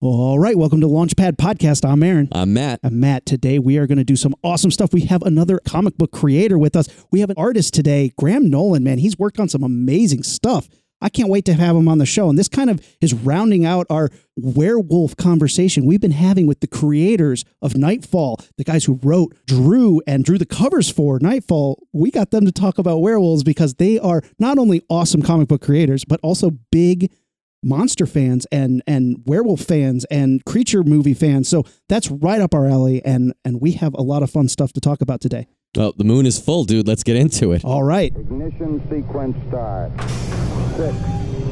All right, welcome to Launchpad Podcast. I'm Aaron. I'm Matt. I'm Matt. Today we are going to do some awesome stuff. We have another comic book creator with us. We have an artist today, Graham Nolan. Man, he's worked on some amazing stuff. I can't wait to have him on the show. And this kind of is rounding out our werewolf conversation we've been having with the creators of Knightfall, the guys who wrote, drew, and drew the covers for Knightfall. We got them to talk about werewolves because they are not only awesome comic book creators, but also big monster fans and and werewolf fans and creature movie fans. So that's right up our alley and and we have a lot of fun stuff to talk about today. Well, the moon is full, dude. Let's get into it. All right. Ignition sequence start. Six,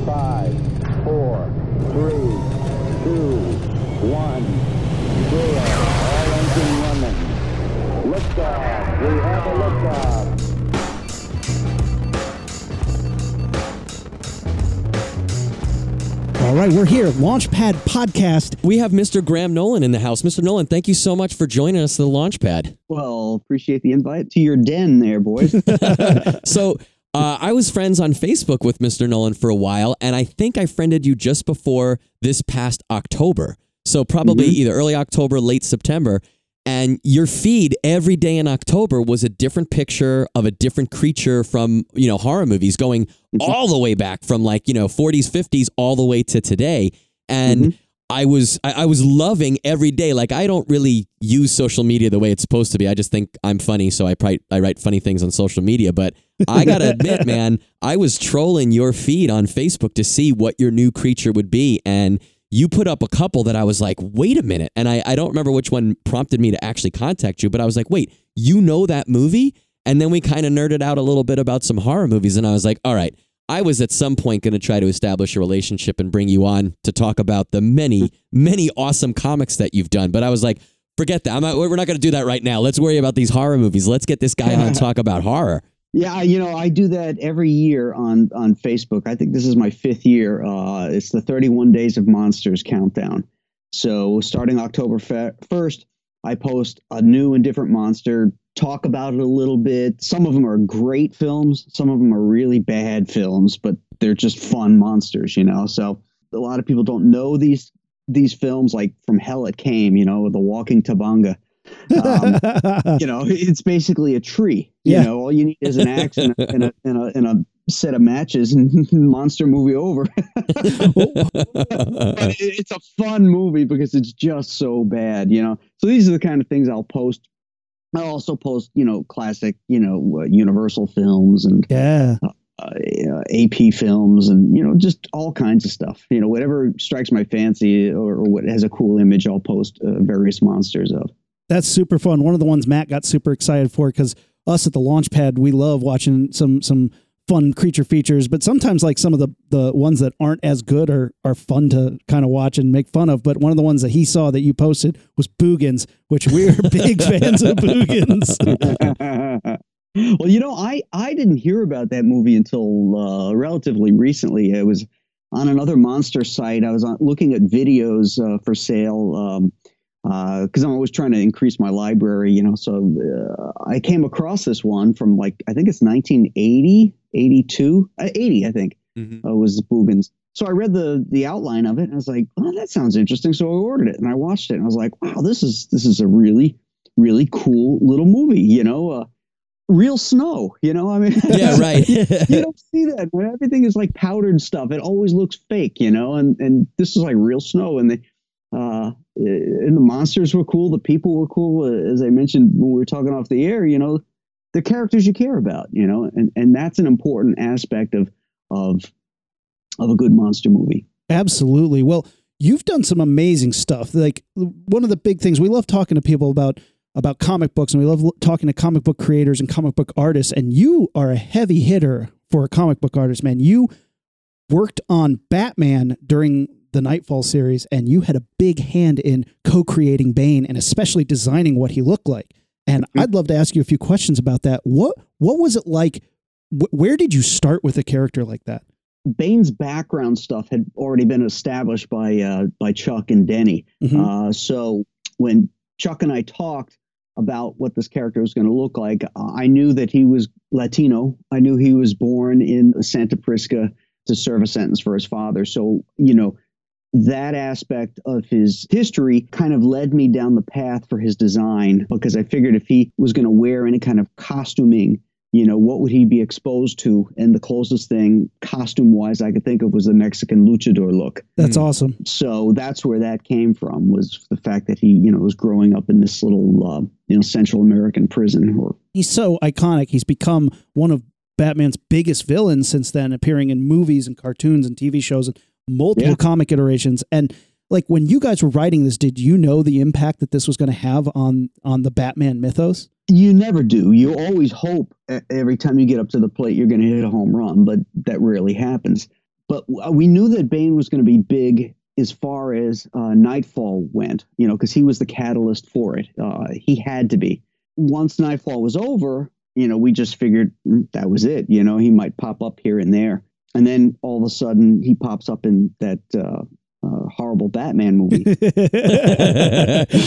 five, four, three, two, one, zero. All engine running. Liftoff. We have a liftoff. All right, we're here. Launchpad Podcast. We have Mr. Graham Nolan in the house. Mr. Nolan, thank you so much for joining us at the Launchpad. Well, appreciate the invite to your den there, boys. So, uh, I was friends on Facebook with Mr. Nolan for a while, and I think I friended you just before this past October. So, probably either early October, late September. And your feed every day in October was a different picture of a different creature from, you know, horror movies going mm-hmm. all the way back from like, you know, 40s, 50s, all the way to today. And mm-hmm. I was I, I was loving every day. Like I don't really use social media the way it's supposed to be. I just think I'm funny, so I write I write funny things on social media. But I gotta admit, man, I was trolling your feed on Facebook to see what your new creature would be, and you put up a couple that I was like, wait a minute. And I, I don't remember which one prompted me to actually contact you, but I was like, wait, you know that movie? And then we kind of nerded out a little bit about some horror movies, and I was like, all right. I was at some point going to try to establish a relationship and bring you on to talk about the many, many awesome comics that you've done. But I was like, forget that. I'm not, we're not going to do that right now. Let's worry about these horror movies. Let's get this guy on and talk about horror. Yeah, you know, I do that every year on on Facebook. I think this is my fifth year. Uh, it's the 31 Days of Monsters countdown. So starting October 1st, I post a new and different monster, talk about it a little bit. Some of them are great films, some of them are really bad films, but they're just fun monsters, you know. So a lot of people don't know these these films like From Hell It Came, you know, The Walking Tabonga. Um, you know, it's basically a tree. You Yeah. know, all you need is an axe and a, and a, and a, and a set of matches and monster movie over. but it's a fun movie because it's just so bad, you know. So these are the kind of things I'll post. I'll also post, you know, classic, you know, uh, Universal films and yeah. uh, uh, AIP films and you know just all kinds of stuff. You know, whatever strikes my fancy or, or what has a cool image, I'll post uh, various monsters of. That's super fun. One of the ones Matt got super excited for because us at the Launchpad, we love watching some some fun creature features, but sometimes like some of the the ones that aren't as good are are fun to kind of watch and make fun of. But one of the ones that he saw that you posted was Boogens, which we're big fans of Boogens. well, you know, I I didn't hear about that movie until uh, relatively recently. It was on another monster site. I was on, looking at videos uh, for sale. Um, because I'm always trying to increase my library, you know. So uh, I came across this one from like I think it's 1980, 82, uh, 80, I think Mhm. uh, was Boogens. So I read the the outline of it and I was like, oh, that sounds interesting. So I ordered it and I watched it and I was like, wow, this is this is a really really cool little movie. You know, uh, real snow. You know, I mean, yeah, right. you don't see that when everything is like powdered stuff. It always looks fake, you know. And and this is like real snow, and they uh, and the monsters were cool. The people were cool, uh, as I mentioned when we were talking off the air. You know, the characters you care about, you know, and and that's an important aspect of of of a good monster movie. Absolutely. Well, you've done some amazing stuff. Like one of the big things we love talking to people about about comic books and we love talking to comic book creators and comic book artists and you are a heavy hitter for a comic book artist, man. You worked on Batman during the Knightfall series and you had a big hand in co-creating Bane and especially designing what he looked like. And I'd love to ask you a few questions about that. What what was it like wh- where did you start with a character like that? Bane's background stuff had already been established by uh, by Chuck and Denny. Mhm. Uh, so when Chuck and I talked about what this character was going to look like, I knew that he was Latino. I knew he was born in Santa Prisca to serve a sentence for his father. So you know that aspect of his history kind of led me down the path for his design because I figured if he was going to wear any kind of costuming, you know, what would he be exposed to? And the closest thing, costume wise, I could think of was the Mexican luchador look. That's Hmm. awesome. So that's where that came from was the fact that he, you know, was growing up in this little, uh, you know, Central American prison or He's so iconic. He's become one of Batman's biggest villains since then, appearing in movies and cartoons and TV shows and multiple Yeah. comic iterations. And like when you guys were writing this, did you know the impact that this was going to have on on the Batman mythos? You never do. You always hope every time you get up to the plate you're going to hit a home run, but that rarely happens. But we knew that Bane was going to be big as far as uh, Knightfall went, you know, because he was the catalyst for it. Uh, he had to be. Once Knightfall was over, you know, we just figured mm, that was it. You know, he might pop up here and there. And then all of a sudden he pops up in that uh, uh, horrible Batman movie.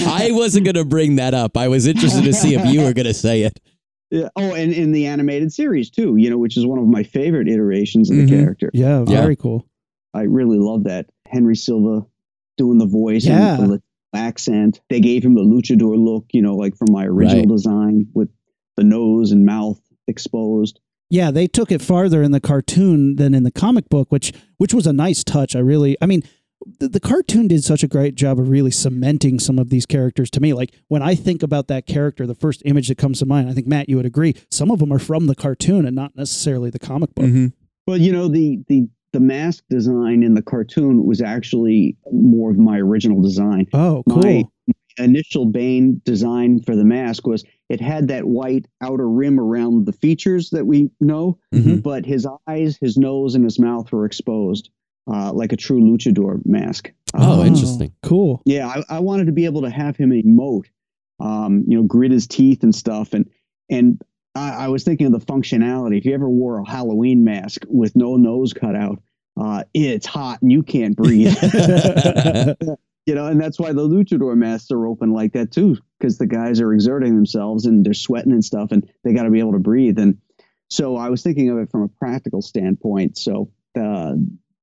I wasn't going to bring that up. I was interested to see if you were going to say it. Yeah. Oh, and in the animated series too, you know, which is one of my favorite iterations of the Mhm. character. yeah, Yeah. very cool. I really love that. Henry Silva doing the voice Yeah. and the accent. They gave him the luchador look, you know, like from my original Right. design with the nose and mouth exposed. Yeah, they took it farther in the cartoon than in the comic book, which which was a nice touch. I really, I mean, the, the cartoon did such a great job of really cementing some of these characters to me. Like when I think about that character, the first image that comes to mind, I think Matt, you would agree, some of them are from the cartoon and not necessarily the comic book. Mm-hmm. But you know, the the the mask design in the cartoon was actually more of my original design. Oh, cool. My initial Bane design for the mask was it had that white outer rim around the features that we know, Mhm. but his eyes, his nose, and his mouth were exposed, uh, like a true luchador mask. Oh, Uh, interesting. Cool. Yeah, I, I wanted to be able to have him emote, um, you know, grit his teeth and stuff, and and I, I was thinking of the functionality. If you ever wore a Halloween mask with no nose cut out, uh, it's hot and you can't breathe. you know, and that's why the luchador masks are open like that too, because the guys are exerting themselves and they're sweating and stuff, and they got to be able to breathe. And so I was thinking of it from a practical standpoint. So, uh,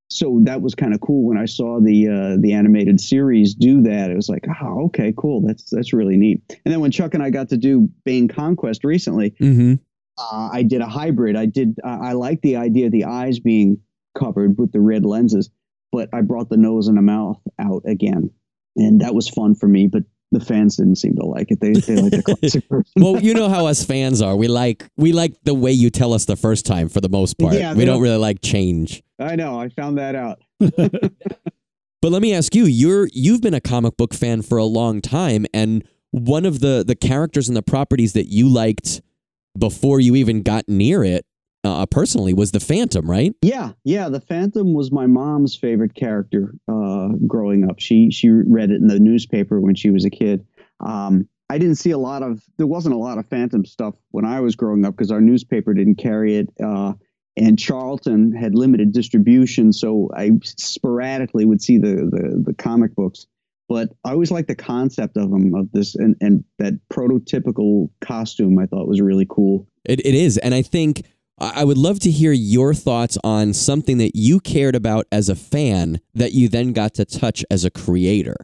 so that was kind of cool when I saw the uh, the animated series do that. It was like, oh, okay, cool. That's that's really neat. And then when Chuck and I got to do Bane Conquest recently, Mm-hmm. uh, I did a hybrid. I did. I I like the idea of the eyes being covered with the red lenses, but I brought the nose and the mouth out again, and that was fun for me. But the fans didn't seem to like it. They they like the classic version. Well, you know how us fans are. We like we like the way you tell us the first time for the most part. Yeah, we don't don't- really like change. I know. I found that out. But let me ask you, you're you've been a comic book fan for a long time and one of the the characters and the properties that you liked before you even got near it uh, personally was the Phantom, right? Yeah, yeah. The Phantom was my mom's favorite character uh, growing up. She she read it in the newspaper when she was a kid. Um, I didn't see a lot of. There wasn't a lot of Phantom stuff when I was growing up because our newspaper didn't carry it, uh, and Charlton had limited distribution. So I sporadically would see the the, the comic books. But I always liked the concept of them of this and and that prototypical costume. I thought was really cool. It, it is. And I think I would love to hear your thoughts on something that you cared about as a fan that you then got to touch as a creator.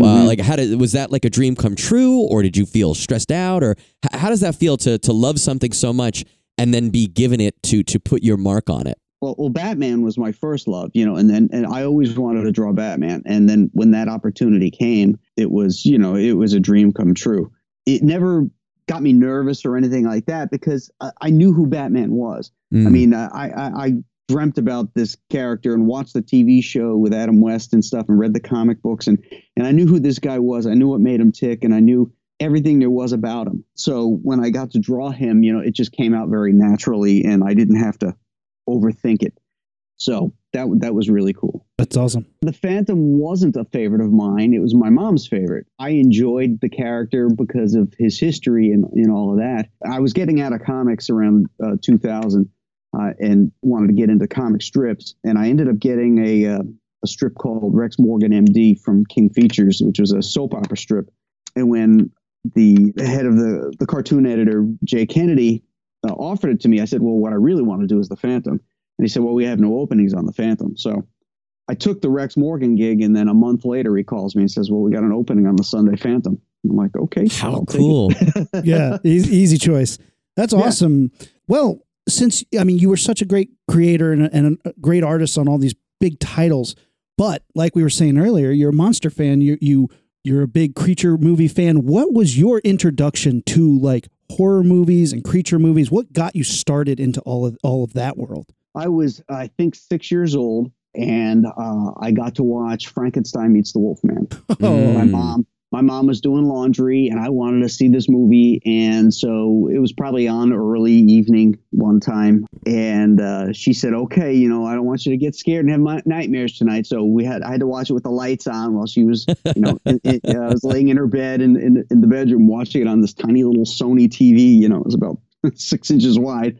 Uh, Mhm. like, how did was that like a dream come true, or did you feel stressed out, or h- how does that feel to to love something so much and then be given it to to put your mark on it? well, well, Batman was my first love, you know, and then and I always wanted to draw Batman, and then when that opportunity came, it was you know it was a dream come true. It never got me nervous or anything like that because I, I knew who Batman was. I Mm. mean, uh, I, I I dreamt about this character and watched the TV show with Adam West and stuff, and read the comic books, and and I knew who this guy was. I knew what made him tick, and I knew everything there was about him. So when I got to draw him, you know, it just came out very naturally, and I didn't have to overthink it. So that that was really cool. That's awesome. The Phantom wasn't a favorite of mine. It was my mom's favorite. I enjoyed the character because of his history and, and all of that. I was getting out of comics around uh, 2000 uh, and wanted to get into comic strips. And I ended up getting a, uh, a strip called Rex Morgan MD from King Features, which was a soap opera strip. And when the head of the, the cartoon editor, Jay Kennedy, uh, offered it to me, I said, Well, what I really want to do is the Phantom. And he said, Well, we have no openings on the Phantom. So I took the Rex Morgan gig, and then a month later he calls me and says, "Well, we got an opening on the Sunday Phantom." I'm like, "Okay, How I'll cool. yeah, easy, easy choice. That's Yeah. awesome. Well, since I mean, you were such a great creator and a, and a great artist on all these big titles, but like we were saying earlier, you're a monster fan. You you you're a big creature movie fan. What was your introduction to like horror movies and creature movies? What got you started into all of all of that world? I was, I think, six years old, and uh, I got to watch Frankenstein meets the Wolfman. My mom my mom was doing laundry and i wanted to see this movie and so it was probably on early evening one time and uh, she said okay you know i don't want you to get scared and have my nightmares tonight so we had i had to watch it with the lights on while she was you know in, in, uh, i was laying in her bed in, in, in the bedroom watching it on this tiny little sony tv you know it was about six inches wide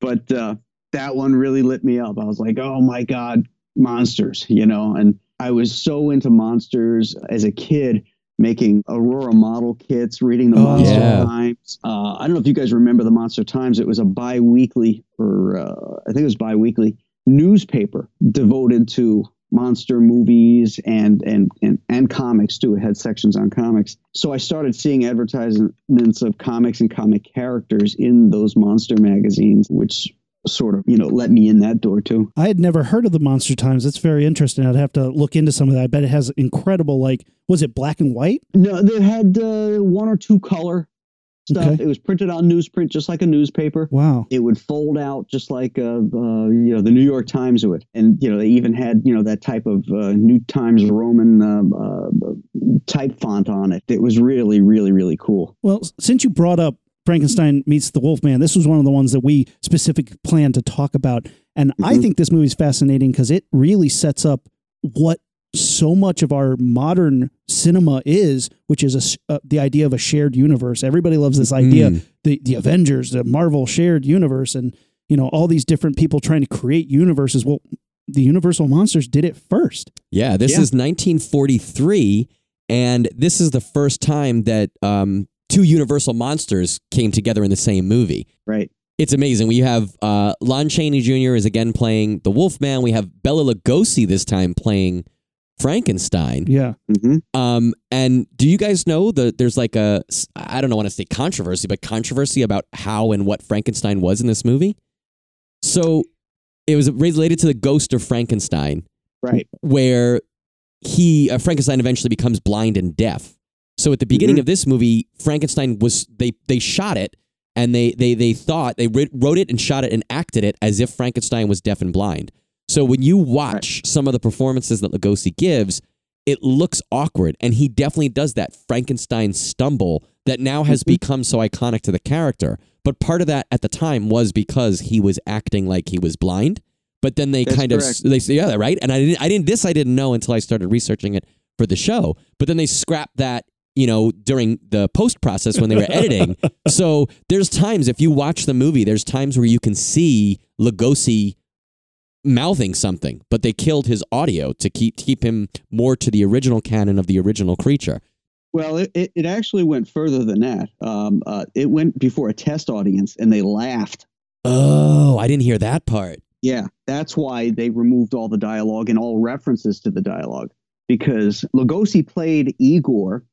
but uh, that one really lit me up i was like oh my god monsters you know and i was so into monsters as a kid making Aurora model kits, reading the Oh, Monster yeah. Times. Uh, I don't know if you guys remember the Monster Times. It was a bi-weekly, or uh, I think it was bi-weekly newspaper devoted to monster movies and and and and comics too. It had sections on comics. So I started seeing advertisements of comics and comic characters in those monster magazines, which sort of you know let me in that door too. I had never heard of the Monster Times. That's very interesting. I'd have to look into some of that. I bet it has incredible like was it black and white? No, they had uh, one or two color stuff. Okay. It was printed on newsprint, just like a newspaper. Wow. It would fold out just like uh, uh, you know the New York Times would, and you know they even had you know that type of uh, New Times Roman uh, uh, type font on it. It was really, really, really cool. Well, since you brought up Frankenstein meets the Wolfman, this was one of the ones that we specifically planned to talk about. And I Mhm. think this movie is fascinating because it really sets up what so much of our modern cinema is, which is a s uh, the idea of a shared universe. Everybody loves this idea, Mm. the the Avengers, the Marvel shared universe, and you know all these different people trying to create universes. Well, the Universal monsters did it first. Yeah, this Yeah. is 1943, and this is the first time that um, two Universal monsters came together in the same movie. Right. It's amazing. We have uh, Lon Chaney Jr. is again playing the Wolfman. We have Bela Lugosi this time playing Frankenstein. Yeah. hmm Um, and do you guys know that there's like a I don't know want to say controversy, but controversy about how and what Frankenstein was in this movie? So it was related to the ghost of Frankenstein Right. where he uh, Frankenstein eventually becomes blind and deaf. So at the beginning Mhm. of this movie, Frankenstein was they they shot it and they they they thought they wrote it and shot it and acted it as if Frankenstein was deaf and blind. So when you watch some of the performances that Lugosi gives, it looks awkward and he definitely does that Frankenstein stumble that now has Mhm. become so iconic to the character. But part of that at the time was because he was acting like he was blind. But then they That's kind of they say yeah right, and I didn't I didn't this I didn't know until I started researching it for the show. But then they scrapped that you know during the post process when they were editing. So there's times if you watch the movie, there's times where you can see Lugosi mouthing something, but they killed his audio to keep keep him more to the original canon of the original creature. Well, it, it, it actually went further than that. Um, uh, it went before a test audience, and they laughed. Oh, I didn't hear that part. Yeah, that's why they removed all the dialogue and all references to the dialogue because Lugosi played Igor,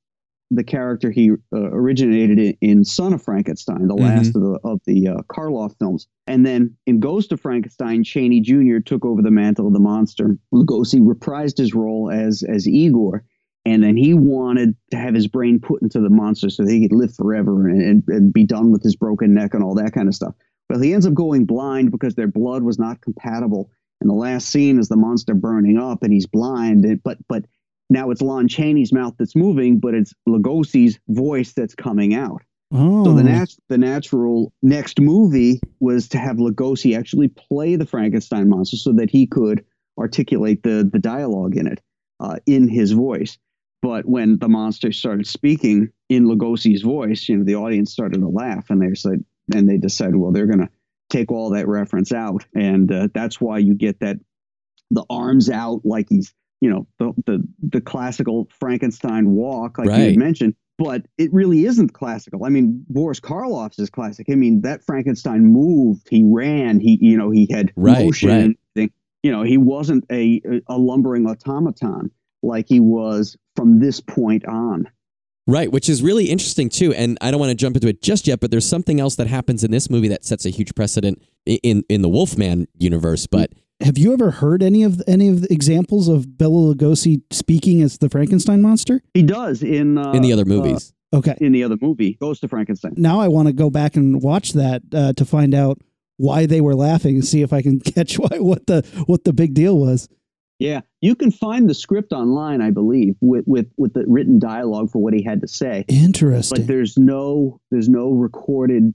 the character he uh, originated in, in Son of Frankenstein, the last of the of the uh, Karloff films, and then in Ghost of Frankenstein, Chaney Jr. took over the mantle of the monster. Lugosi reprised his role as as Igor. And then he wanted to have his brain put into the monster so that he could live forever and, and, and be done with his broken neck and all that kind of stuff. But he ends up going blind because their blood was not compatible. And the last scene is the monster burning up, and he's blind. And- But but now it's Lon Chaney's mouth that's moving, but it's Lugosi's voice that's coming out. Oh. So the nat- the natural next movie was to have Lugosi actually play the Frankenstein monster so that he could articulate the the dialogue in it uh, in his voice. But when the monster started speaking in Lugosi's voice, you know, the audience started to laugh, and they said, and they decided, well, they're going to take all that reference out, and uh, that's why you get that the arms out like he's, you know, the the, the classical Frankenstein walk, like you Right. had mentioned. But it really isn't classical. I mean, Boris Karloff's is classic. I mean, that Frankenstein moved, he ran, he, you know, he had Right, motion right. you know, he wasn't a a lumbering automaton like he was from this point on. Right, which is really interesting too. And I don't want to jump into it just yet, but there's something else that happens in this movie that sets a huge precedent in in the Wolfman universe. But Have you ever heard any of any of the examples of Bela Lugosi speaking as the Frankenstein monster? He does in uh, in the other uh, movies, Okay. in the other movie, Ghost of Frankenstein. Now I want to go back and watch that uh, to find out why they were laughing and see if I can catch why, what the what the big deal was. Yeah, you can find the script online, I believe, with with with the written dialogue for what he had to say. Interesting. But there's no there's no recorded,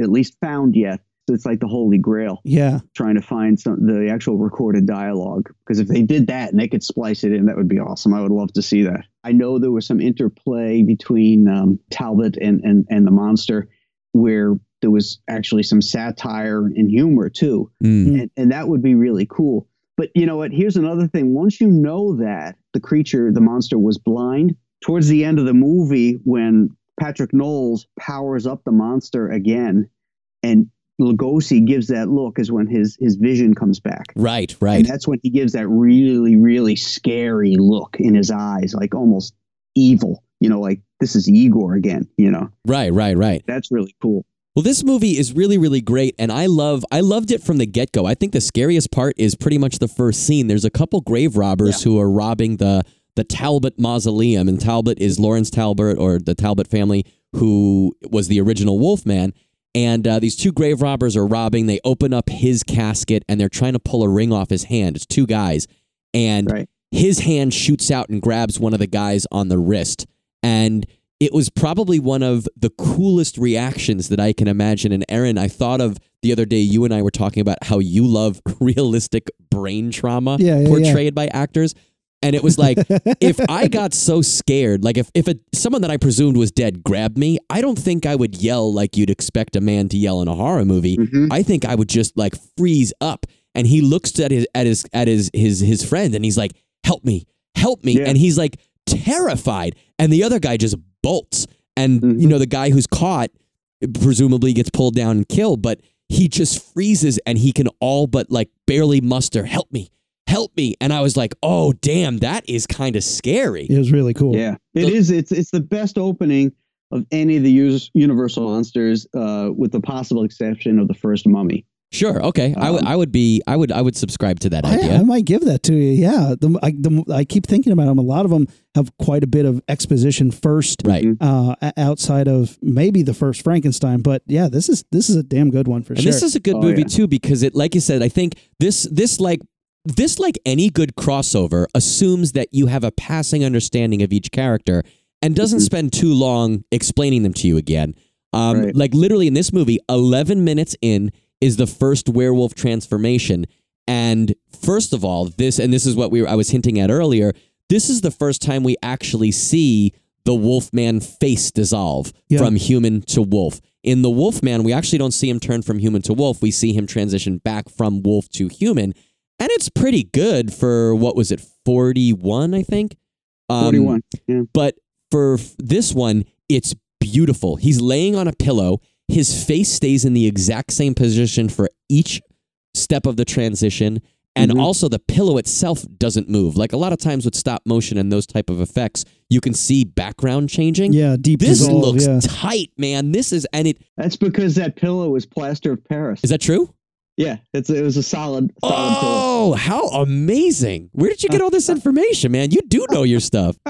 at least found yet. So it's like the Holy Grail, yeah. trying to find some the actual recorded dialogue. Because if they did that and they could splice it in, that would be awesome. I would love to see that. I know there was some interplay between um, Talbot and and and the monster, where there was actually some satire and humor too Mm. and, and that would be really cool. But you know what? Here's another thing. Once you know that the creature, the monster, was blind, towards the end of the movie, when Patric Knowles powers up the monster again, and Lugosi gives that look, is when his his vision comes back. right, And right. that's when he gives that really, really scary look in his eyes, like almost evil. You know, like this is Igor again. You know, Right, right, right. that's really cool. Well, this movie is really, really great, and I love, I loved it from the get go. I think the scariest part is pretty much the first scene. There's a couple grave robbers who are robbing the the Talbot mausoleum, and Talbot is Lawrence Talbot or the Talbot family, who was the original Wolfman. And uh, these two grave robbers are robbing. They open up his casket and they're trying to pull a ring off his hand. It's two guys, and Right. his hand shoots out and grabs one of the guys on the wrist. And it was probably one of the coolest reactions that I can imagine. And Aaron, I thought of the other day, you and I were talking about how you love realistic brain trauma Yeah, yeah, yeah. portrayed by actors. And it was like, if I got so scared, like if, if a, someone that I presumed was dead grabbed me, I don't think I would yell like you'd expect a man to yell in a horror movie. Mhm. I think I would just like freeze up. And he looks at his at his at his his his friend and he's like, "Help me, help me!" Yeah. And he's like terrified. And the other guy just bolts. And Mhm. you know the guy who's caught presumably gets pulled down and killed, but he just freezes and he can all but like barely muster, "Help me, help me!" And I was like, "Oh damn, that is kind of scary." It was really cool. Yeah, it The- is. It's it's the best opening of any of the us- Universal monsters, uh, with the possible exception of the first Mummy. Sure, okay, I would Um, I would be I would I would subscribe to that I, idea. I might give that to you. Yeah, the, I, the, I keep thinking about them. A lot of them have quite a bit of exposition first, Right. uh, outside of maybe the first Frankenstein. But yeah, this is this is a damn good one for And sure. this is a good Oh, movie yeah. too because it, like you said, I think this this like this like any good crossover assumes that you have a passing understanding of each character and doesn't Mhm. spend too long explaining them to you again. Um, Right. Like literally in this movie, eleven minutes in is the first werewolf transformation, and first of all, this and this is what we were, I was hinting at earlier. This is the first time we actually see the Wolfman face dissolve Yeah. from human to wolf. In the Wolfman, we actually don't see him turn from human to wolf. We see him transition back from wolf to human. And it's pretty good for what was it, 41, I think? Um, Forty-one. yeah. But for f- this one, it's beautiful. He's laying on a pillow. His face stays in the exact same position for each step of the transition. And Mhm. also the pillow itself doesn't move. Like a lot of times with stop motion and those type of effects, you can see background changing. yeah, deep This dissolve, looks yeah. tight, man. This is and it That's because that pillow was plaster of Paris. is that true? Yeah, it's it was a solid solid. Oh, how amazing. Where did you get all this information, man? You do know your stuff.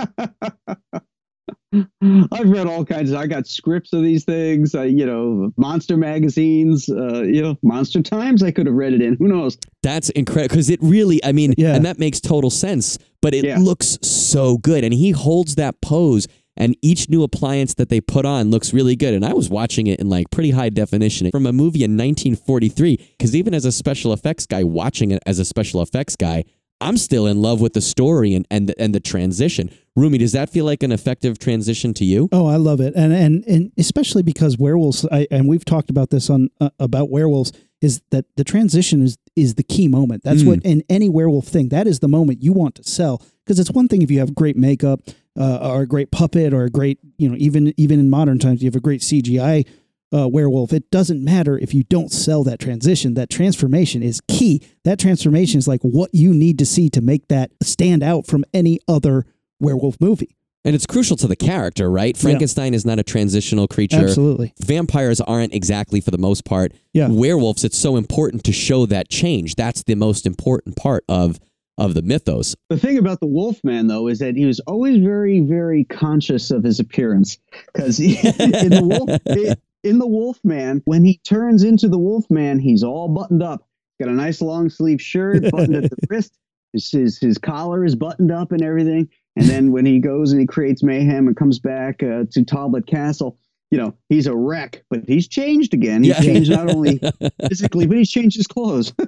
I've read all kinds of. I got scripts of these things. I, you know, monster magazines. Uh, you know, Monster Times. I could have read it in. Who knows? That's incredible because it really, I mean, Yeah. and that makes total sense, but it Yeah. looks so good. And he holds that pose, and each new appliance that they put on looks really good. And I was watching it in like pretty high definition from a movie in 1943, because even as a special effects guy, watching it as a special effects guy, I'm still in love with the story and, and, and the transition. Rumi, does that feel like an effective transition to you? Oh, I love it, and and and especially because werewolves. I, and we've talked about this on uh, about werewolves. Is that the transition is is the key moment? That's Mm. what in any werewolf thing. That is the moment you want to sell because it's one thing if you have great makeup uh, or a great puppet or a great you know even even in modern times you have a great CGI uh, werewolf, it doesn't matter if you don't sell that transition. That transformation is key. That transformation is like what you need to see to make that stand out from any other werewolf movie. And it's crucial to the character, right? Frankenstein is not a transitional creature. Absolutely. Vampires aren't exactly for the most part. Yeah. Werewolves, it's so important to show that change. That's the most important part of of the mythos. The thing about the Wolfman, though, is that he was always very, very conscious of his appearance. Because in the Wolf, in the Wolfman, when he turns into the Wolfman, he's all buttoned up. Got a nice long sleeve shirt, buttoned at the wrist. His, his his collar is buttoned up and everything. And then when he goes and he creates mayhem and comes back uh, to Talbot Castle, you know, he's a wreck, but he's changed again. He's Yeah. changed not only physically, but he's changed his clothes.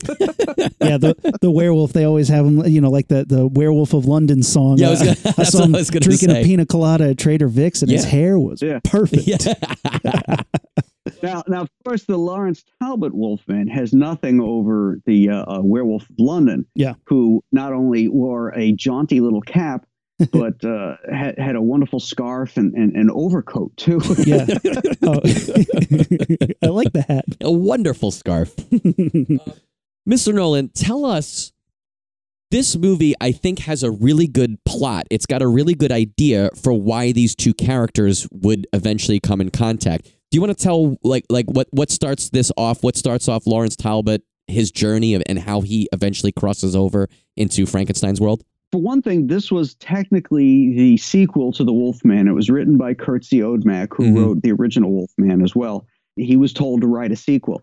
Yeah, the the werewolf they always have him, you know, like the the Werewolf of London song. Yeah, I was gonna- I that's saw what him I was gonna drinking say. a pina colada at Trader Vic's, and his hair was Yeah. perfect. Yeah. Now, now, of course, the Lawrence Talbot Wolfman has nothing over the uh, uh, Werewolf of London, Yeah. who not only wore a jaunty little cap, but uh, had, had a wonderful scarf and, and, and overcoat too. Yeah. Oh. I like the hat. a wonderful scarf. Mr. Nolan, tell us this movie, I think, has a really good plot. It's got a really good idea for why these two characters would eventually come in contact. Do you want to tell like like what what starts this off? What starts off Lawrence Talbot, his journey of, and how he eventually crosses over into Frankenstein's world? For one thing, this was technically the sequel to The Wolfman. It was written by Curt Siodmak, who Mhm. wrote the original Wolfman as well. He was told to write a sequel.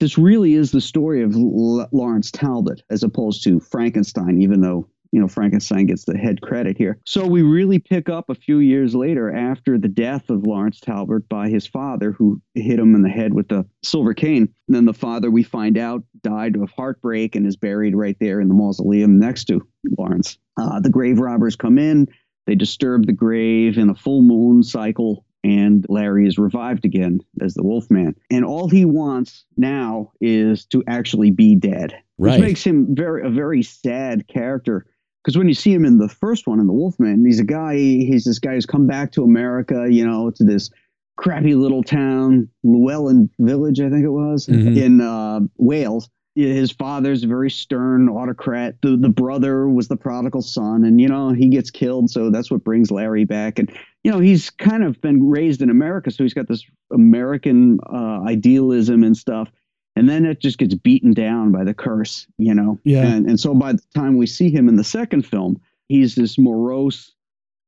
This really is the story of L- Lawrence Talbot as opposed to Frankenstein, even though, you know, Frankenstein gets the head credit here. So we really pick up a few years later after the death of Lawrence Talbert by his father, who hit him in the head with the silver cane. And then the father, we find out, died of heartbreak and is buried right there in the mausoleum next to Lawrence. Uh, the grave robbers come in, they disturb the grave in a full moon cycle, and Larry is revived again as the Wolfman. And all he wants now is to actually be dead, which makes him very a very sad character. Because when you see him in the first one, in the Wolfman, he's a guy. He's this guy who's come back to America, you know, to this crappy little town, Llewellyn Village, I think it was, Mhm. in uh, Wales. His father's a very stern autocrat. The the brother was the prodigal son, and you know he gets killed, so that's what brings Larry back. And you know he's kind of been raised in America, so he's got this American uh, idealism and stuff. And then it just gets beaten down by the curse, you know. Yeah. And and so by the time we see him in the second film, he's this morose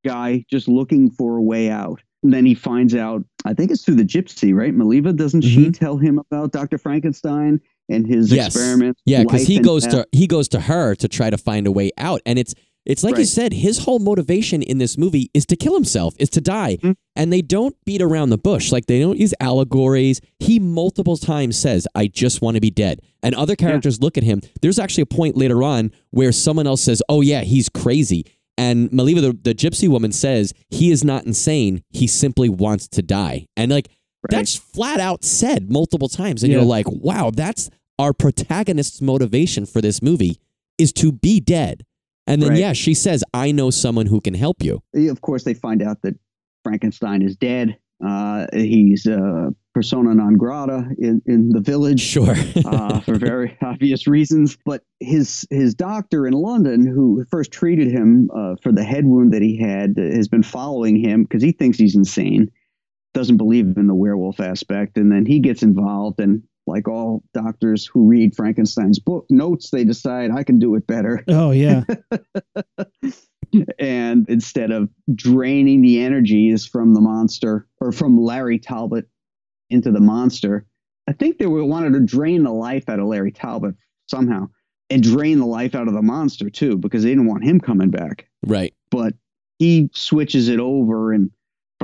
guy just looking for a way out. And then he finds out, I think it's through the gypsy, right? Maleva, doesn't she mm-hmm. tell him about Dr. Frankenstein and his Yes. experiments? Yeah, because he goes death? to he goes to her to try to find a way out, and it's it's like you said, his whole motivation in this movie is to kill himself, is to die, Mhm. and they don't beat around the bush. Like they don't use allegories. He multiple times says, "I just want to be dead," and other characters look at him. There's actually a point later on where someone else says, "Oh yeah, he's crazy." And Maleva, the, the gypsy woman, says he is not insane. He simply wants to die. And like Right. that's flat out said multiple times. And Yeah. you're like, wow, that's our protagonist's motivation for this movie is to be dead. And then, Right. yeah, she says, I know someone who can help you. of course, they find out that Frankenstein is dead. Uh, he's uh, persona non grata in, in the village. Sure. uh, for very obvious reasons. But his his doctor in London, who first treated him uh, for the head wound that he had, has been following him because he thinks he's insane, doesn't believe in the werewolf aspect, and then he gets involved. And like all doctors who read Frankenstein's book notes, they decide I can do it better. Oh yeah. and instead of draining the energies from the monster or from Larry Talbot into the monster, I think they were wanted to drain the life out of Larry Talbot somehow and drain the life out of the monster too because they didn't want him coming back. right. But he switches it over and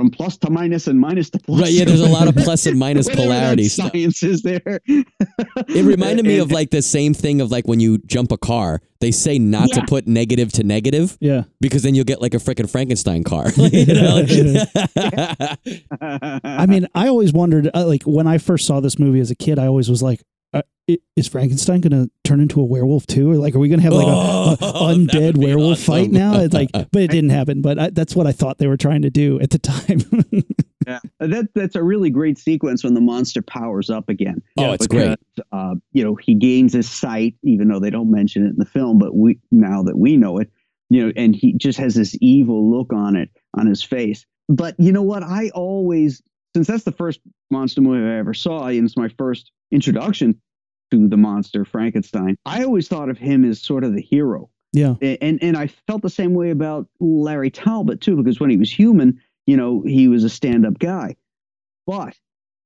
from plus to minus and minus to plus. Right. Yeah, there's a lot of plus and minus Whatever that polarity. Science is there. It reminded me And- of like the same thing of like when you jump a car, they say not to put negative to negative Yeah. because then you'll get like a freaking Frankenstein car. You know? I mean, I always wondered, uh, like when I first saw this movie as a kid, I always was like, uh, "Is Frankenstein going to turn into a werewolf too? Or like, are we going to have like a, a Oh, undead werewolf awesome. fight now?" It's like, but it didn't happen. But I, that's what I thought they were trying to do at the time. Yeah, that that's a really great sequence when the monster powers up again. Oh, it's because, Uh, you know, he gains his sight, even though they don't mention it in the film. But we now that we know it, you know, and he just has this evil look on it on his face. But you know what? I always, since that's the first monster movie I ever saw, and it's my first introduction to the monster Frankenstein. I always thought of him as sort of the hero. Yeah. And and I felt the same way about Larry Talbot too, because when he was human, you know, he was a stand-up guy. But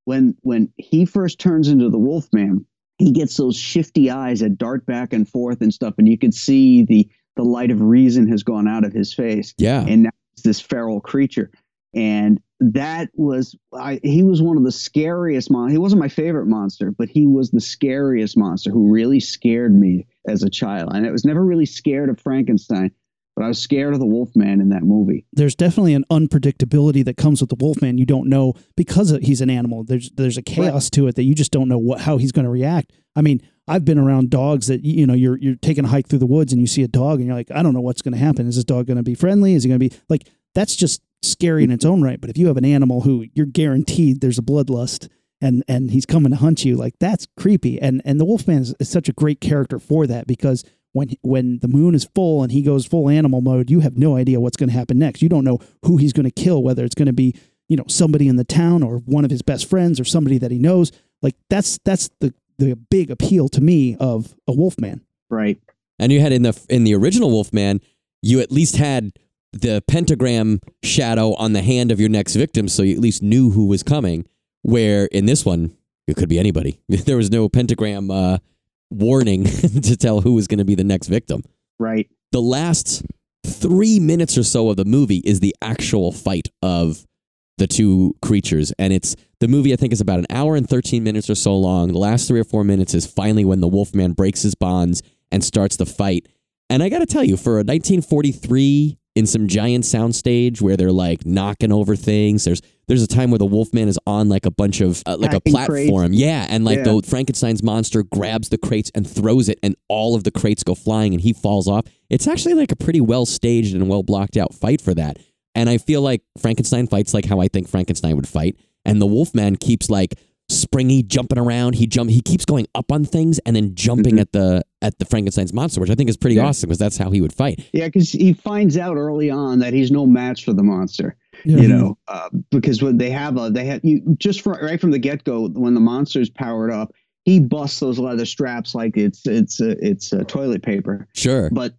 when when he first turns into the Wolfman, he gets those shifty eyes that dart back and forth and stuff, and you can see the the light of reason has gone out of his face, Yeah. and now it's this feral creature. And that was I, he was one of the scariest mon. He wasn't my favorite monster, but he was the scariest monster who really scared me as a child. And I was never really scared of Frankenstein, but I was scared of the Wolfman in that movie. There's definitely an unpredictability that comes with the Wolfman. You don't know because he's an animal. There's there's a chaos to it that you just don't know what how he's going to react. I mean, I've been around dogs that you know you're you're taking a hike through the woods and you see a dog and you're like, I don't know what's going to happen. Is this dog going to be friendly? Is he going to be like? That's just scary in its own right. But if you have an animal who you're guaranteed there's a bloodlust and and he's coming to hunt you, like that's creepy. And and the Wolfman is, is such a great character for that because when when the moon is full and he goes full animal mode, you have no idea what's going to happen next. You don't know who he's going to kill, whether it's going to be you know somebody in the town or one of his best friends or somebody that he knows. Like that's that's the the big appeal to me of a Wolfman. Right. And you had in the in the original Wolfman, you at least had the pentagram shadow on the hand of your next victim, so you at least knew who was coming. Where in this one, it could be anybody. There was no pentagram uh, warning to tell who was going to be the next victim. Right. The last three minutes or so of the movie is the actual fight of the two creatures, and it's the movie. I think is about an hour and thirteen minutes or so long. The last three or four minutes is finally when the Wolfman breaks his bonds and starts the fight. And I got to tell you, for a 1943 in some giant soundstage where they're like knocking over things, there's there's a time where the Wolfman is on like a bunch of uh, like a Packing platform, yeah, and like Yeah. the Frankenstein's monster grabs the crates and throws it, and all of the crates go flying, and he falls off. It's actually like a pretty well staged and well blocked out fight for that. And I feel like Frankenstein fights like how I think Frankenstein would fight, and the Wolfman keeps like springy jumping around. He jump he keeps going up on things and then jumping Mhm. at the at the Frankenstein's monster, which I think is pretty Yeah. awesome because that's how he would fight. Yeah, because he finds out early on that he's no match for the monster. Yeah. You know, uh, because when they have a, they have you just for, right from the get go when the monster's powered up, he busts those leather straps like it's it's uh, it's uh, toilet paper. Sure. But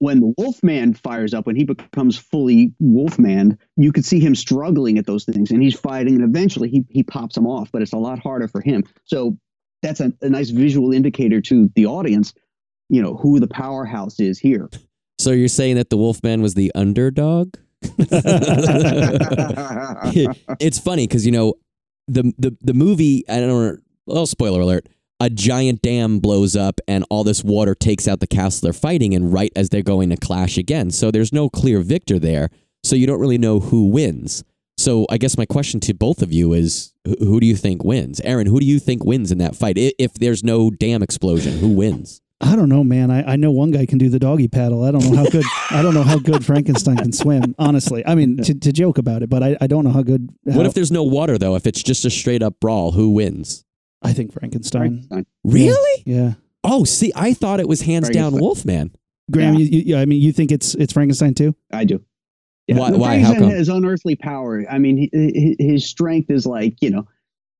when the Wolfman fires up, when he becomes fully Wolfman, you could see him struggling at those things, and he's fighting, and eventually he he pops them off. But it's a lot harder for him. So that's a, a nice visual indicator to the audience, you know, who the powerhouse is here. So you're saying that the Wolfman was the underdog? it's funny because you know the the the movie. I don't know. Well, spoiler alert. A giant dam blows up and all this water takes out the castle they're fighting in right as they're going to clash again. So there's no clear victor there. So you don't really know who wins. So I guess my question to both of you is who do you think wins? Aaron, who do you think wins in that fight? If there's no dam explosion, who wins? I don't know, man. I, I know one guy can do the doggy paddle. I don't know how good I don't know how good Frankenstein can swim. Honestly, I mean to, to joke about it, but I, I don't know how good. What if there's no water though? If it's just a straight up brawl, who wins? I think Frankenstein. Frankenstein. Really? Yeah, Oh, see, I thought it was hands down Frankenstein. Wolfman. Graham. Yeah. You, you, I mean, you think it's it's Frankenstein too? I do. Why- why? How Frankenstein come? has unearthly power. I mean, he, he- his strength is like you know,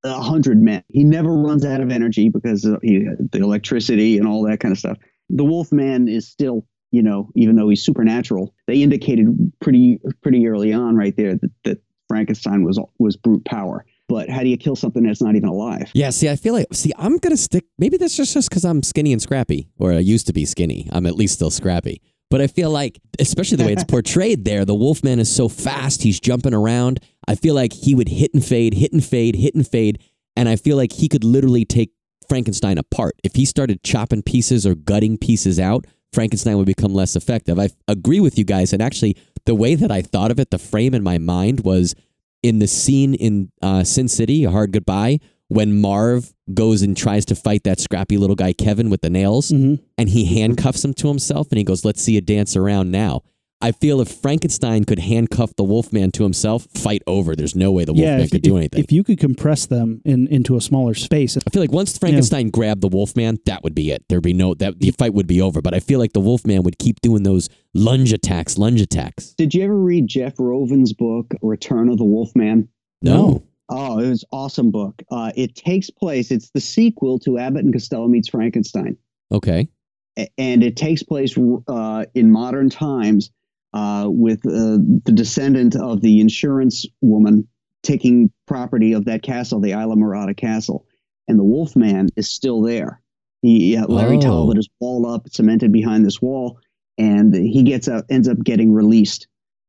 a hundred men. He never runs out of energy because of he, the electricity and all that kind of stuff. The Wolfman is still, you know, even though he's supernatural, they indicated pretty pretty early on right there that, that Frankenstein was was brute power. But how do you kill something that's not even alive? Yeah, see, I feel like, see, I'm going to stick, maybe that's just because I'm skinny and scrappy, or I used to be skinny. I'm at least still scrappy. But I feel like, especially the way it's portrayed there, the Wolfman is so fast, he's jumping around. I feel like he would hit and fade, hit and fade, hit and fade. And I feel like he could literally take Frankenstein apart. If he started chopping pieces or gutting pieces out, Frankenstein would become less effective. I agree with you guys. And actually, the way that I thought of it, the frame in my mind was in the scene in uh, Sin City, A Hard Goodbye, when Marv goes and tries to fight that scrappy little guy Kevin with the nails, Mm-hmm. and he handcuffs him to himself, and he goes, "Let's see you dance around now." I feel if Frankenstein could handcuff the Wolfman to himself, fight over. There's no way the yeah, Wolfman if, could do if- anything. if you could compress them in into a smaller space, I feel like once Frankenstein grabbed the Wolfman, that would be it. There'd be no that the fight would be over. But I feel like the Wolfman would keep doing those lunge attacks, lunge attacks. Did you ever read Jeff Rovin's book, Return of the Wolfman? No. Oh, it was an awesome book. Uh, it takes place, it's the sequel to Abbott and Costello Meets Frankenstein. Okay. And it takes place uh, in modern times uh, with uh, the descendant of the insurance woman taking property of that castle, the Isla Morada Castle. And the Wolfman is still there. He, uh, Larry Oh. Talbot is walled up, cemented behind this wall, and he gets out, ends up getting released.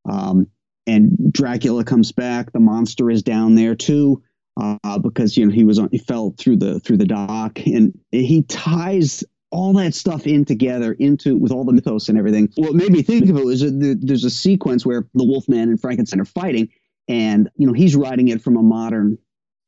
Um, and Dracula comes back. The monster is down there too, uh, because you know he was on, he fell through the through the dock, and he ties all that stuff in together into with all the mythos and everything. What made me think of it was that there- there's a sequence where the Wolfman and Frankenstein are fighting, and you know he's writing it from a modern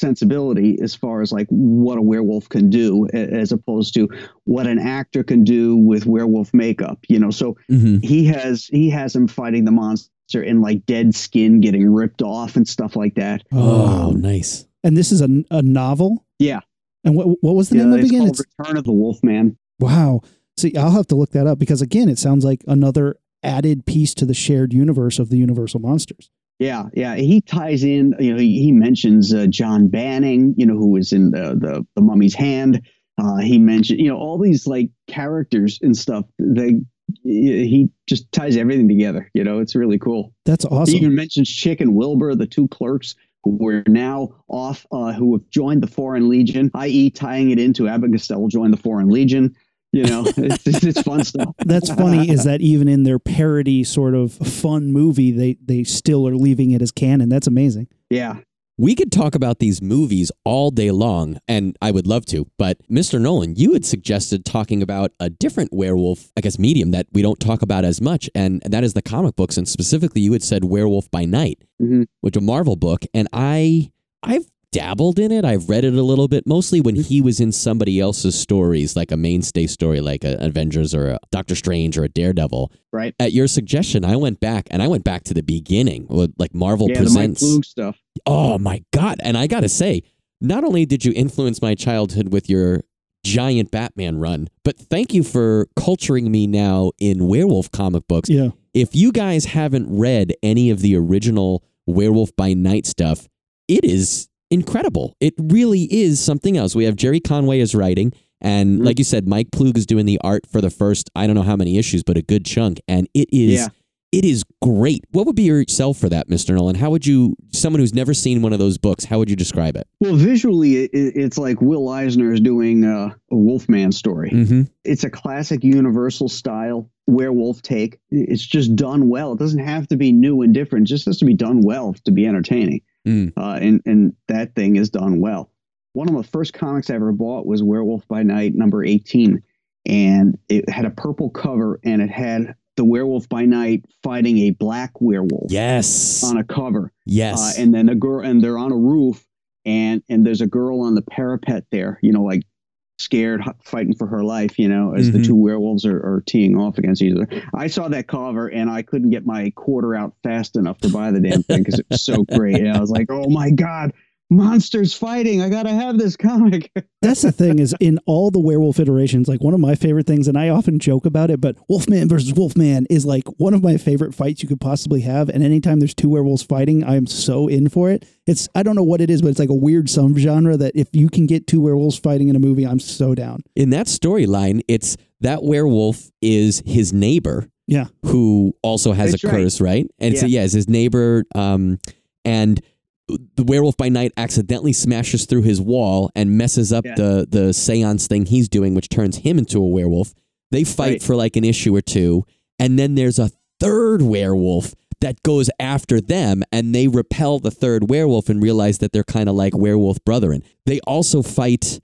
sensibility as far as like what a werewolf can do as opposed to what an actor can do with werewolf makeup you know so hmm he has he has him fighting the monster in like dead skin getting ripped off and stuff like that. Oh, nice. and this is a, a novel. Yeah. And what what was the Yeah, name of it it's again? called It's Return of the Wolfman. Wow. See, I'll have to look that up because again, it sounds like another added piece to the shared universe of the Universal monsters. Yeah, yeah. He ties in. You know, he, he mentions uh, John Banning. You know, who was in the the, the Mummy's Hand. Uh, he mentioned you know all these like characters and stuff. They he just ties everything together. You know, it's really cool. That's awesome. He even mentions Chick and Wilbur, the two clerks who are now off, uh, who have joined the Foreign Legion, i.e., tying it into Abbott Costello joined the Foreign Legion. You know, it's, it's, it's fun stuff. That's funny is that even in their parody sort of fun movie, they they still are leaving it as canon. That's amazing. Yeah. We could talk about these movies all day long, and I would love to. But Mr. Nolan, you had suggested talking about a different werewolf, I guess, medium that we don't talk about as much, and that is the comic books. And specifically, you had said Werewolf by Night, Mhm. which a Marvel book, and I, I've dabbled in it. I've read it a little bit, mostly when he was in somebody else's stories, like a mainstay story, like a Avengers or a Doctor Strange or a Daredevil. Right. At your suggestion, I went back and I went back to the beginning, with, like Marvel yeah, the Mike presents. Ploog stuff. Oh my God. And I got to say, not only did you influence my childhood with your giant Batman run, but thank you for culturing me now in werewolf comic books. Yeah. If you guys haven't read any of the original Werewolf by Night stuff, it is incredible. It really is something else. We have Gerry Conway is writing. And Mhm. like you said, Mike Ploog is doing the art for the first, I don't know how many issues, but a good chunk. And it is Yeah. it is great. What would be your sell for that, Mr. Nolan? How would you, someone who's never seen one of those books, how would you describe it? Well, visually, it, it- it's like Will Eisner is doing uh, a Wolfman story. Mm-hmm. It's a classic Universal style werewolf take. It's just done well. It doesn't have to be new and different. It just has to be done well to be entertaining. Mm. Uh, and and that thing is done well. One of the first comics I ever bought was Werewolf by Night number 18, and it had a purple cover and it had the Werewolf by Night fighting a black werewolf Yes. on a cover. yes. Uh, and then a girl, and they're on a roof, and and there's a girl on the parapet there, you know, like scared, fighting for her life, you know, as Mhm. the two werewolves are, are teeing off against each other. I saw that cover, and I couldn't get my quarter out fast enough to buy the damn thing because it was so great. And I was like, oh my god, monsters fighting! I gotta have this comic. That's the thing is in all the werewolf iterations, like one of my favorite things, and I often joke about it, but Wolfman versus Wolfman is like one of my favorite fights you could possibly have. And anytime there's two werewolves fighting, I'm so in for it. It's I don't know what it is, but it's like a weird some genre that if you can get two werewolves fighting in a movie, I'm so down. In that storyline, it's that werewolf is his neighbor. Yeah. Who also has That's a right. curse, right? And so, yeah, it's his neighbor. Um, and the werewolf by night accidentally smashes through his wall and messes up Yeah. the the seance thing he's doing, which turns him into a werewolf. They fight Right. for like an issue or two, and then there's a third werewolf that goes after them, and they repel the third werewolf and realize that they're kind of like werewolf brethren. They also fight.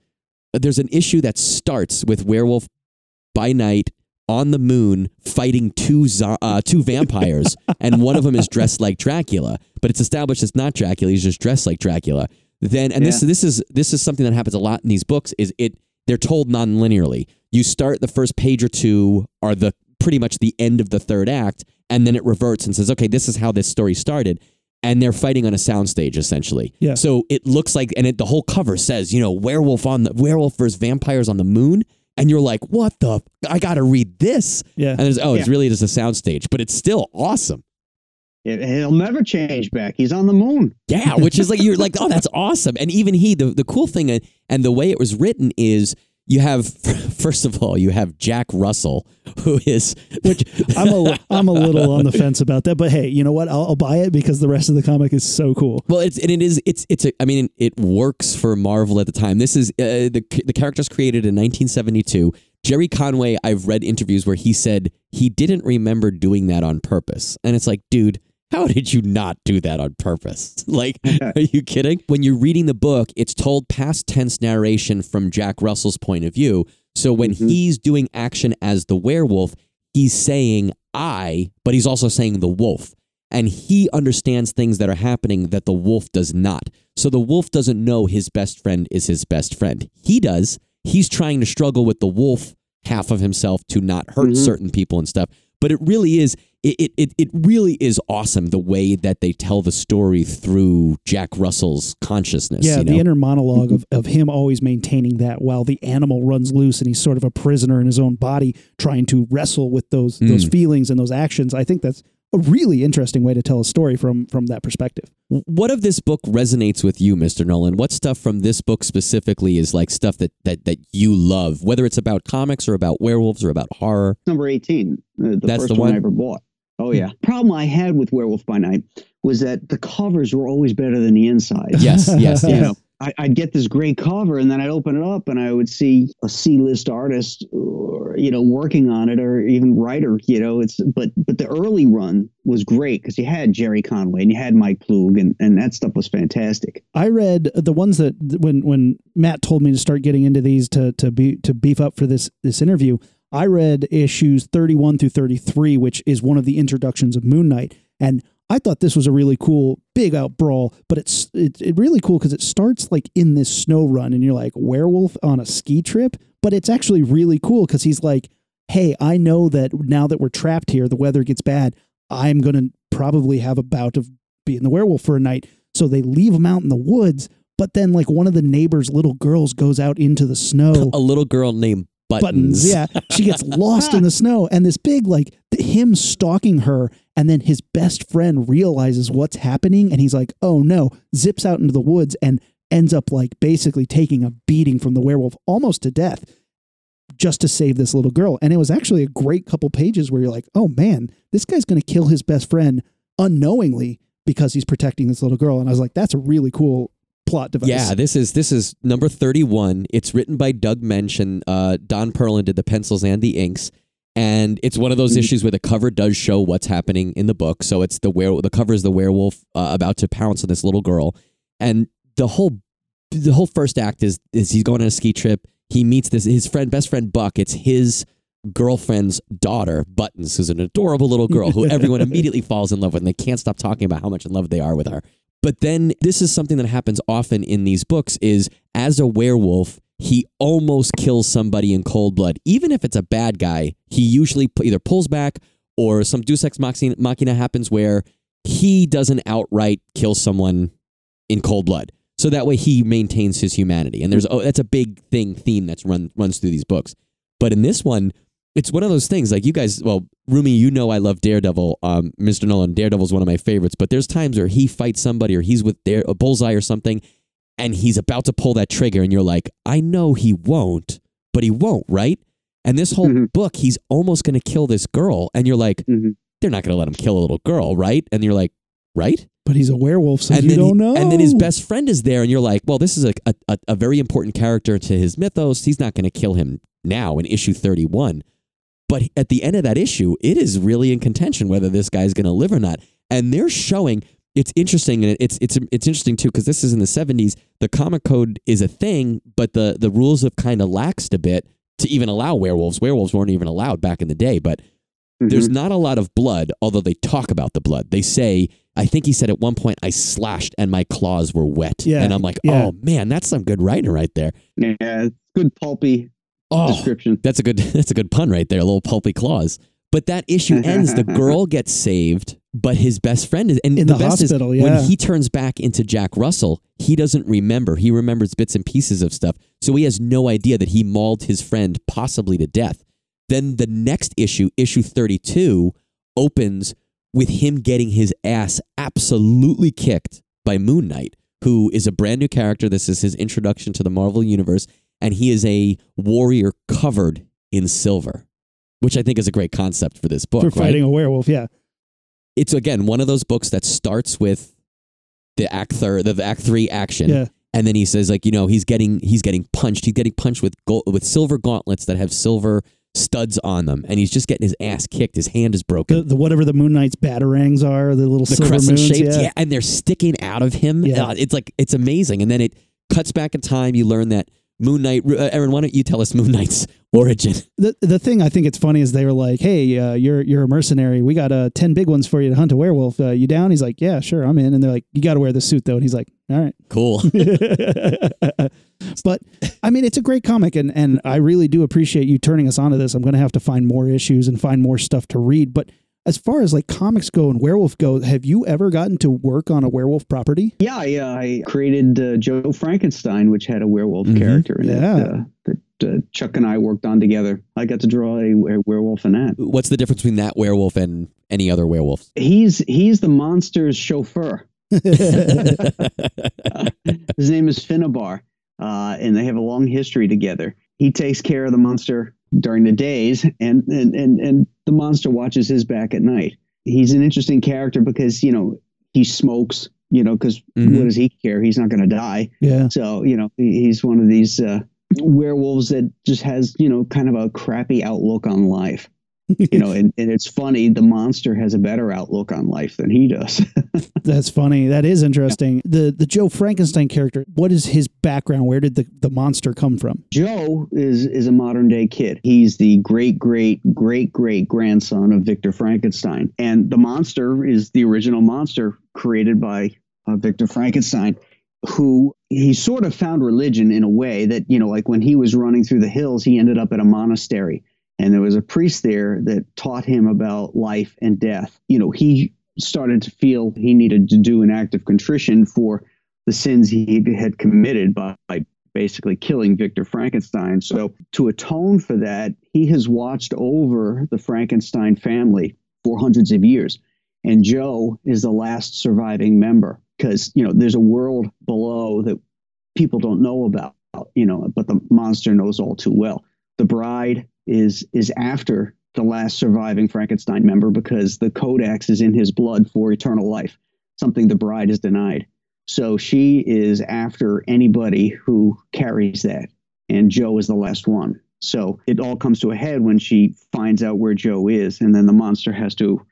There's an issue that starts with werewolf by night on the moon fighting two zo- uh, two vampires, and one of them is dressed like Dracula, but it's established it's not Dracula. He's just dressed like Dracula. Then, and this this is this is something that happens a lot in these books. Is it they're told non-linearly. You start the first page or two are the pretty much the end of the third act, and then it reverts and says, "Okay, this is how this story started." And they're fighting on a soundstage essentially. Yeah. So it looks like, and it, the whole cover says, you know, werewolf on the werewolf versus vampires on the moon, and you're like, what the? f- I got to read this. Yeah. And there's, oh, it's really just a soundstage, but it's still awesome. It, he'll never change back. He's on the moon. Yeah, which is like you're like, oh, that's awesome. And even he, the the cool thing, and the way it was written is you have first of all you have Jack Russell, who is Which I'm a I'm a little on the fence about that, but hey, you know what? I'll, I'll buy it because the rest of the comic is so cool. well, it's and it is it's it's a, I mean it works for Marvel at the time. This is uh, the the character's created in 1972. Gerry Conway, I've read interviews where he said he didn't remember doing that on purpose, and it's like, dude. How did you not do that on purpose? Like, are you kidding? When you're reading the book, it's told past tense narration from Jack Russell's point of view. So when Mhm. he's doing action as the werewolf, he's saying I, but he's also saying the wolf. And he understands things that are happening that the wolf does not. So the wolf doesn't know his best friend is his best friend. He does. He's trying to struggle with the wolf half of himself to not hurt Mhm. certain people and stuff. But it really is it, it, it, really is awesome the way that they tell the story through Jack Russell's consciousness. Yeah, you know? the inner monologue of, of him always maintaining that while the animal runs loose and he's sort of a prisoner in his own body trying to wrestle with those those Mm. feelings and those actions. I think that's a really interesting way to tell a story from from that perspective. What of this book resonates with you, Mr. Nolan? What stuff from this book specifically is like stuff that that that you love, whether it's about comics or about werewolves or about horror? Number 18, uh, the That's first the one one? I ever bought. Oh, yeah. Problem I had with Werewolf by Night was that the covers were always better than the inside. Yes, yes, you know, I, I'd get this great cover, and then I'd open it up, and I would see a C-list artist, or you know, working on it, or even writer. You know, it's but but the early run was great because you had Gerry Conway and you had Mike Ploog, and and that stuff was fantastic. I read the ones that when when Matt told me to start getting into these to to be to beef up for this this interview, I read issues 31 through 33, which is one of the introductions of Moon Knight, and I thought this was a really cool big out brawl, but it's it, it really cool because it starts like in this snow run, and you're like werewolf on a ski trip, but it's actually really cool because he's like, hey, I know that now that we're trapped here, the weather gets bad. I'm gonna probably have a bout of being the werewolf for a night. So they leave him out in the woods, but then like one of the neighbor's little girls goes out into the snow. A little girl named Buttons. Buttons, yeah. She gets lost in the snow, and this big like him stalking her, and then his best friend realizes what's happening, and he's like, "Oh no!" Zips out into the woods and ends up like basically taking a beating from the werewolf, almost to death, just to save this little girl. And it was actually a great couple pages where you're like, "Oh man, this guy's going to kill his best friend unknowingly because he's protecting this little girl." And I was like, "That's a really cool plot device." Yeah, this is this is number thirty-one. It's written by Doug Moench and uh, Don Perlin did the pencils and the inks, and it's one of those Mhm. issues where the cover does show what's happening in the book. So it's the were the cover is the werewolf uh, about to pounce on this little girl, and the whole the whole first act is is he's going on a ski trip. He meets this his friend best friend Buck. It's his girlfriend's daughter Buttons, who's an adorable little girl who everyone immediately falls in love with, and they can't stop talking about how much in love they are with her. But then this is something that happens often in these books is as a werewolf, he almost kills somebody in cold blood. Even if it's a bad guy, he usually either pulls back or some deus ex machina happens where he doesn't outright kill someone in cold blood. So that way he maintains his humanity. And there's oh that's a big thing theme that's run runs through these books. But in this one, it's one of those things like you guys well rumi you know i love daredevil um, mr nolan daredevil's one of my favorites but there's times where he fights somebody or he's with Dare, a bullseye or something and he's about to pull that trigger and you're like i know he won't but he won't right and this whole Mhm. book he's almost going to kill this girl and you're like Mhm. they're not going to let him kill a little girl right and you're like right but he's a werewolf, so and you then don't he- know. and then his best friend is there, and you're like, well, this is a a, a- a very important character to his mythos. He's not going to kill him now in issue 31. But at the end of that issue, it is really in contention whether this guy's going to live or not. And they're showing it's interesting, and it's it's it's interesting too because this is in the 70s. The comic code is a thing, but the the rules have kind of laxed a bit to even allow werewolves. Werewolves weren't even allowed back in the day, but there's Mhm. not a lot of blood, although they talk about the blood. They say, I think he said at one point, I slashed and my claws were wet. Yeah, And I'm like, yeah. oh man, that's some good writing right there. yeah, it's good pulpy Oh, description. that's a good that's a good pun right there, A little pulpy claws. But that issue ends. The girl gets saved, but his best friend is. And In the, the best hospital, is yeah. when he turns back into Jack Russell, he doesn't remember. He remembers bits and pieces of stuff. So he has no idea that he mauled his friend possibly to death. Then the next issue, issue 32, opens with him getting his ass absolutely kicked by Moon Knight, who is a brand new character. This is his introduction to the Marvel Universe, and he is a warrior covered in silver, which I think is a great concept for this book. for right? fighting a werewolf. Yeah. It's again one of those books that starts with the act third, the act three action, Yeah. and then he says like you know he's getting he's getting punched. He's getting punched with gold, with silver gauntlets that have silver studs on them, and he's just getting his ass kicked. His hand is broken. The, the whatever the Moon Knight's batarangs are, the little the silver crescent moons. shaped, yeah. yeah. and they're sticking out of him. Yeah. Uh, it's like it's amazing. And then it cuts back in time. You learn that Moon Knight. Uh, Aaron, why don't you tell us Moon Knight's origin? The the thing I think it's funny is they were like, "Hey, uh, you're you're a mercenary. We got uh, ten big ones for you to hunt a werewolf. Uh, you down?" He's like, "Yeah, sure, I'm in." And they're like, "You got to wear the suit though." And he's like, "All right." Cool. but I mean, it's a great comic, and and I really do appreciate you turning us onto this. I'm going to have to find more issues and find more stuff to read. But as far as like comics go and werewolf go, have you ever gotten to work on a werewolf property? Yeah, yeah. I created uh, Joe Frankenstein, which had a werewolf Mhm. character in Yeah. it uh, that uh, Chuck and I worked on together. I got to draw a, a werewolf in that. What's the difference between that werewolf and any other werewolf? He's he's the monster's chauffeur. His name is Finnabar, uh, and they have a long history together. He takes care of the monster during the days, and and and and the monster watches his back at night. He's an interesting character because you know he smokes. You know, because Mhm. what does he care? He's not going to die. yeah, So you know, he- he's one of these uh, werewolves that just has you know kind of a crappy outlook on life. You know, and, and it's funny. The monster has a better outlook on life than he does. that's funny. That is interesting. The the Joe Frankenstein character. What is his background? Where did the, the monster come from? Joe is is a modern day kid. He's the great great great great grandson of Victor Frankenstein, and the monster is the original monster created by uh, Victor Frankenstein, who he sort of found religion in a way that you know, like when he was running through the hills, he ended up at a monastery, and there was a priest there that taught him about life and death. You know, he started to feel he needed to do an act of contrition for the sins he had committed by, by basically killing Victor Frankenstein. So, to atone for that, he has watched over the Frankenstein family for hundreds of years. And Joe is the last surviving member because, you know, there's a world below that people don't know about, you know, but the monster knows all too well. The bride is is after the last surviving Frankenstein member because the codex is in his blood for eternal life, something the bride is denied. So she is after anybody who carries that. And Joe is the last one. So it all comes to a head when she finds out where Joe is. And then the monster has to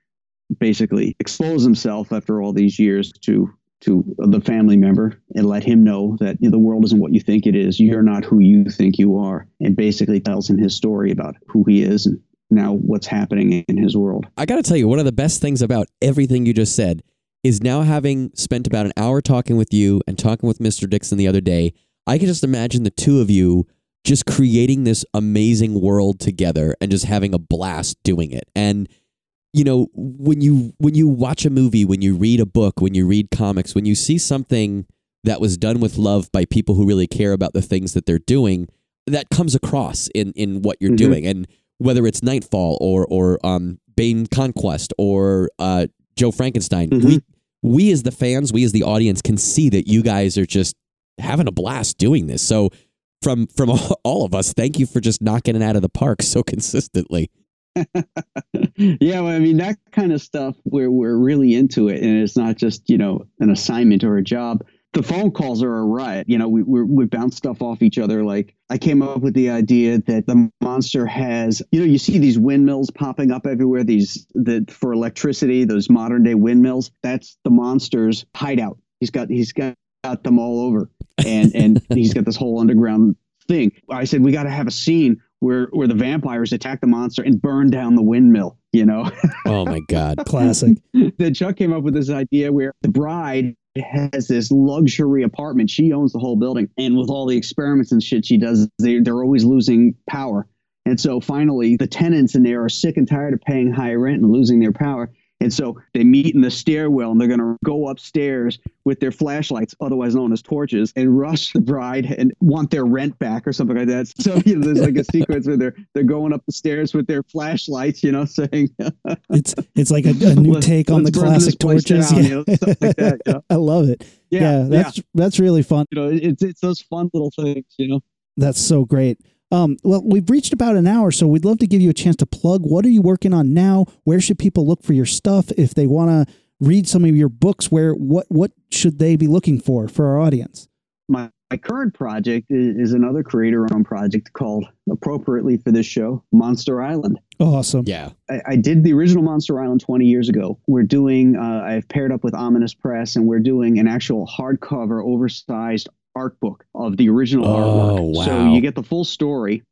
basically expose himself after all these years to to the family member and let him know that the world isn't what you think it is. You're not who you think you are. And basically tells him his story about who he is and now what's happening in his world. I got to tell you, one of the best things about everything you just said is now having spent about an hour talking with you and talking with Mr. Dixon the other day, I can just imagine the two of you just creating this amazing world together and just having a blast doing it. And you know, when you when you watch a movie, when you read a book, when you read comics, when you see something that was done with love by people who really care about the things that they're doing, that comes across in in what you're Mhm. doing. And whether it's Knightfall or or um, Bane Conquest or uh, Joe Frankenstein, Mhm. we we as the fans, we as the audience can see that you guys are just having a blast doing this. So from from all of us, thank you for just knocking it out of the park so consistently. yeah, well, I mean that kind of stuff where we're really into it, and it's not just you know an assignment or a job. The phone calls are a riot. You know, we we we bounce stuff off each other. Like I came up with the idea that the monster has, you know, you see these windmills popping up everywhere. These that for electricity, those modern day windmills. That's the monster's hideout. He's got he's got, got them all over, and and he's got this whole underground thing. I said we got to have a scene where where the vampires attack the monster and burn down the windmill. You know, Oh my god. Classic. then Chuck came up with this idea where the bride has this luxury apartment. She owns the whole building, and with all the experiments and shit she does, they they're always losing power. And so finally, the tenants in there are sick and tired of paying high rent and losing their power. And so they meet in the stairwell and they're going to go upstairs with their flashlights, otherwise known as torches, and rush the bride and want their rent back or something like that. So you know, there's like a sequence where they're they're going up the stairs with their flashlights, you know, saying It's it's like a, a new take on the let's burn this classic torches. down, yeah. you know, like that, you know. I love it. Yeah, Yeah, yeah. that's that's really fun. You know, it's it's those fun little things, you know. That's so great. Um, well, we've reached about an hour, so we'd love to give you a chance to plug. What are you working on now? Where should people look for your stuff if they want to read some of your books? Where what what should they be looking for for our audience? my, my current project is, is another creator-owned project called, appropriately for this show, Monster Island. Awesome. Yeah. I, I did the original Monster Island 20 years ago. We're doing, uh, I've paired up with Ominous Press, and we're doing an actual hardcover, oversized art book of the original Oh, artwork. So you get the full story,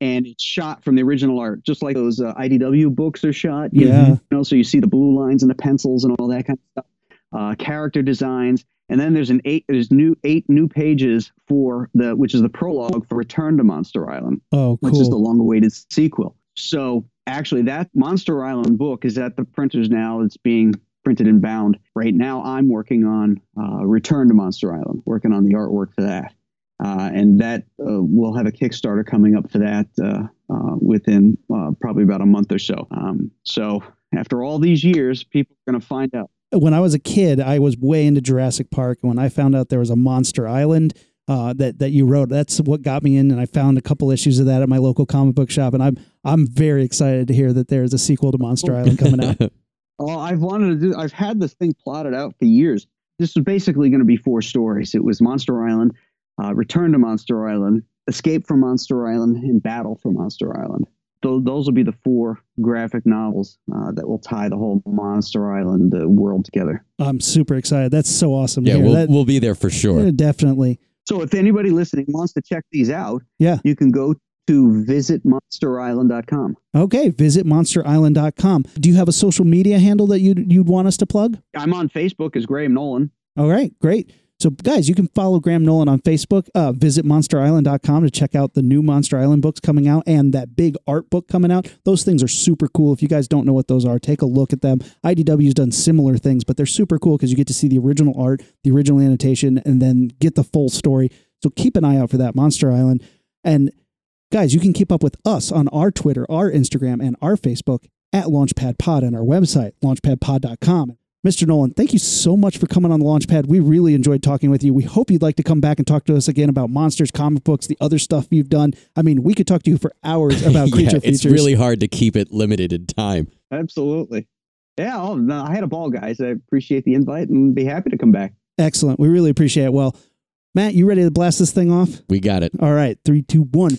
and it's shot from the original art, just like those uh, IDW books are shot. You Yeah. You know, so you see the blue lines and the pencils and all that kind of stuff. Uh, character designs, and then there's an eight. There's new eight new pages for the, which is the prologue for Return to Monster Island Oh, cool. which is the long-awaited sequel. So actually, that Monster Island book is at the printers now. It's being printed and bound right now. I'm working on uh, Return to Monster Island, working on the artwork for that, uh, and that uh, we'll have a Kickstarter coming up for that uh, uh, within uh, probably about a month or so. Um, so after all these years, people are going to find out. When I was a kid, I was way into Jurassic Park, and when I found out there was a Monster Island. Uh, that that you wrote. That's what got me in, and I found a couple issues of that at my local comic book shop, and I'm I'm very excited to hear that there's a sequel to Monster Island coming out. Oh, I've wanted to do. I've had this thing plotted out for years. This was basically going to be four stories. It was Monster Island, uh, Return to Monster Island, Escape from Monster Island, and Battle for Monster Island. Those, those will be the four graphic novels uh, that will tie the whole Monster Island uh, world together. I'm super excited. That's so awesome. Yeah, we'll That- we'll be there for sure. yeah, definitely. So, if anybody listening wants to check these out, Yeah. you can go to visit visitmonsterisland.com. Okay, visit monsterisland.com. Do you have a social media handle that you'd you'd want us to plug? I'm on Facebook as Graham Nolan. All right, great. So, guys, you can follow Graham Nolan on Facebook. Uh, visit monsterisland.com to check out the new Monster Island books coming out and that big art book coming out. Those things are super cool. If you guys don't know what those are, take a look at them. IDW's done similar things, but they're super cool because you get to see the original art, the original annotation, and then get the full story. So, keep an eye out for that, Monster Island. And, guys, you can keep up with us on our Twitter, our Instagram, and our Facebook at Launchpad Pod and our website, launchpadpod.com. Mr. Nolan, thank you so much for coming on the Launchpad. We really enjoyed talking with you. We hope you'd like to come back and talk to us again about monsters, comic books, the other stuff you've done. I mean, we could talk to you for hours about yeah, creature it's features. It's really hard to keep it limited in time. Absolutely. Yeah, oh, no, I had a ball, guys. I appreciate the invite and be happy to come back. excellent. We really appreciate it. Well, Matt, you ready to blast this thing off? We got it. All right, three, two, one.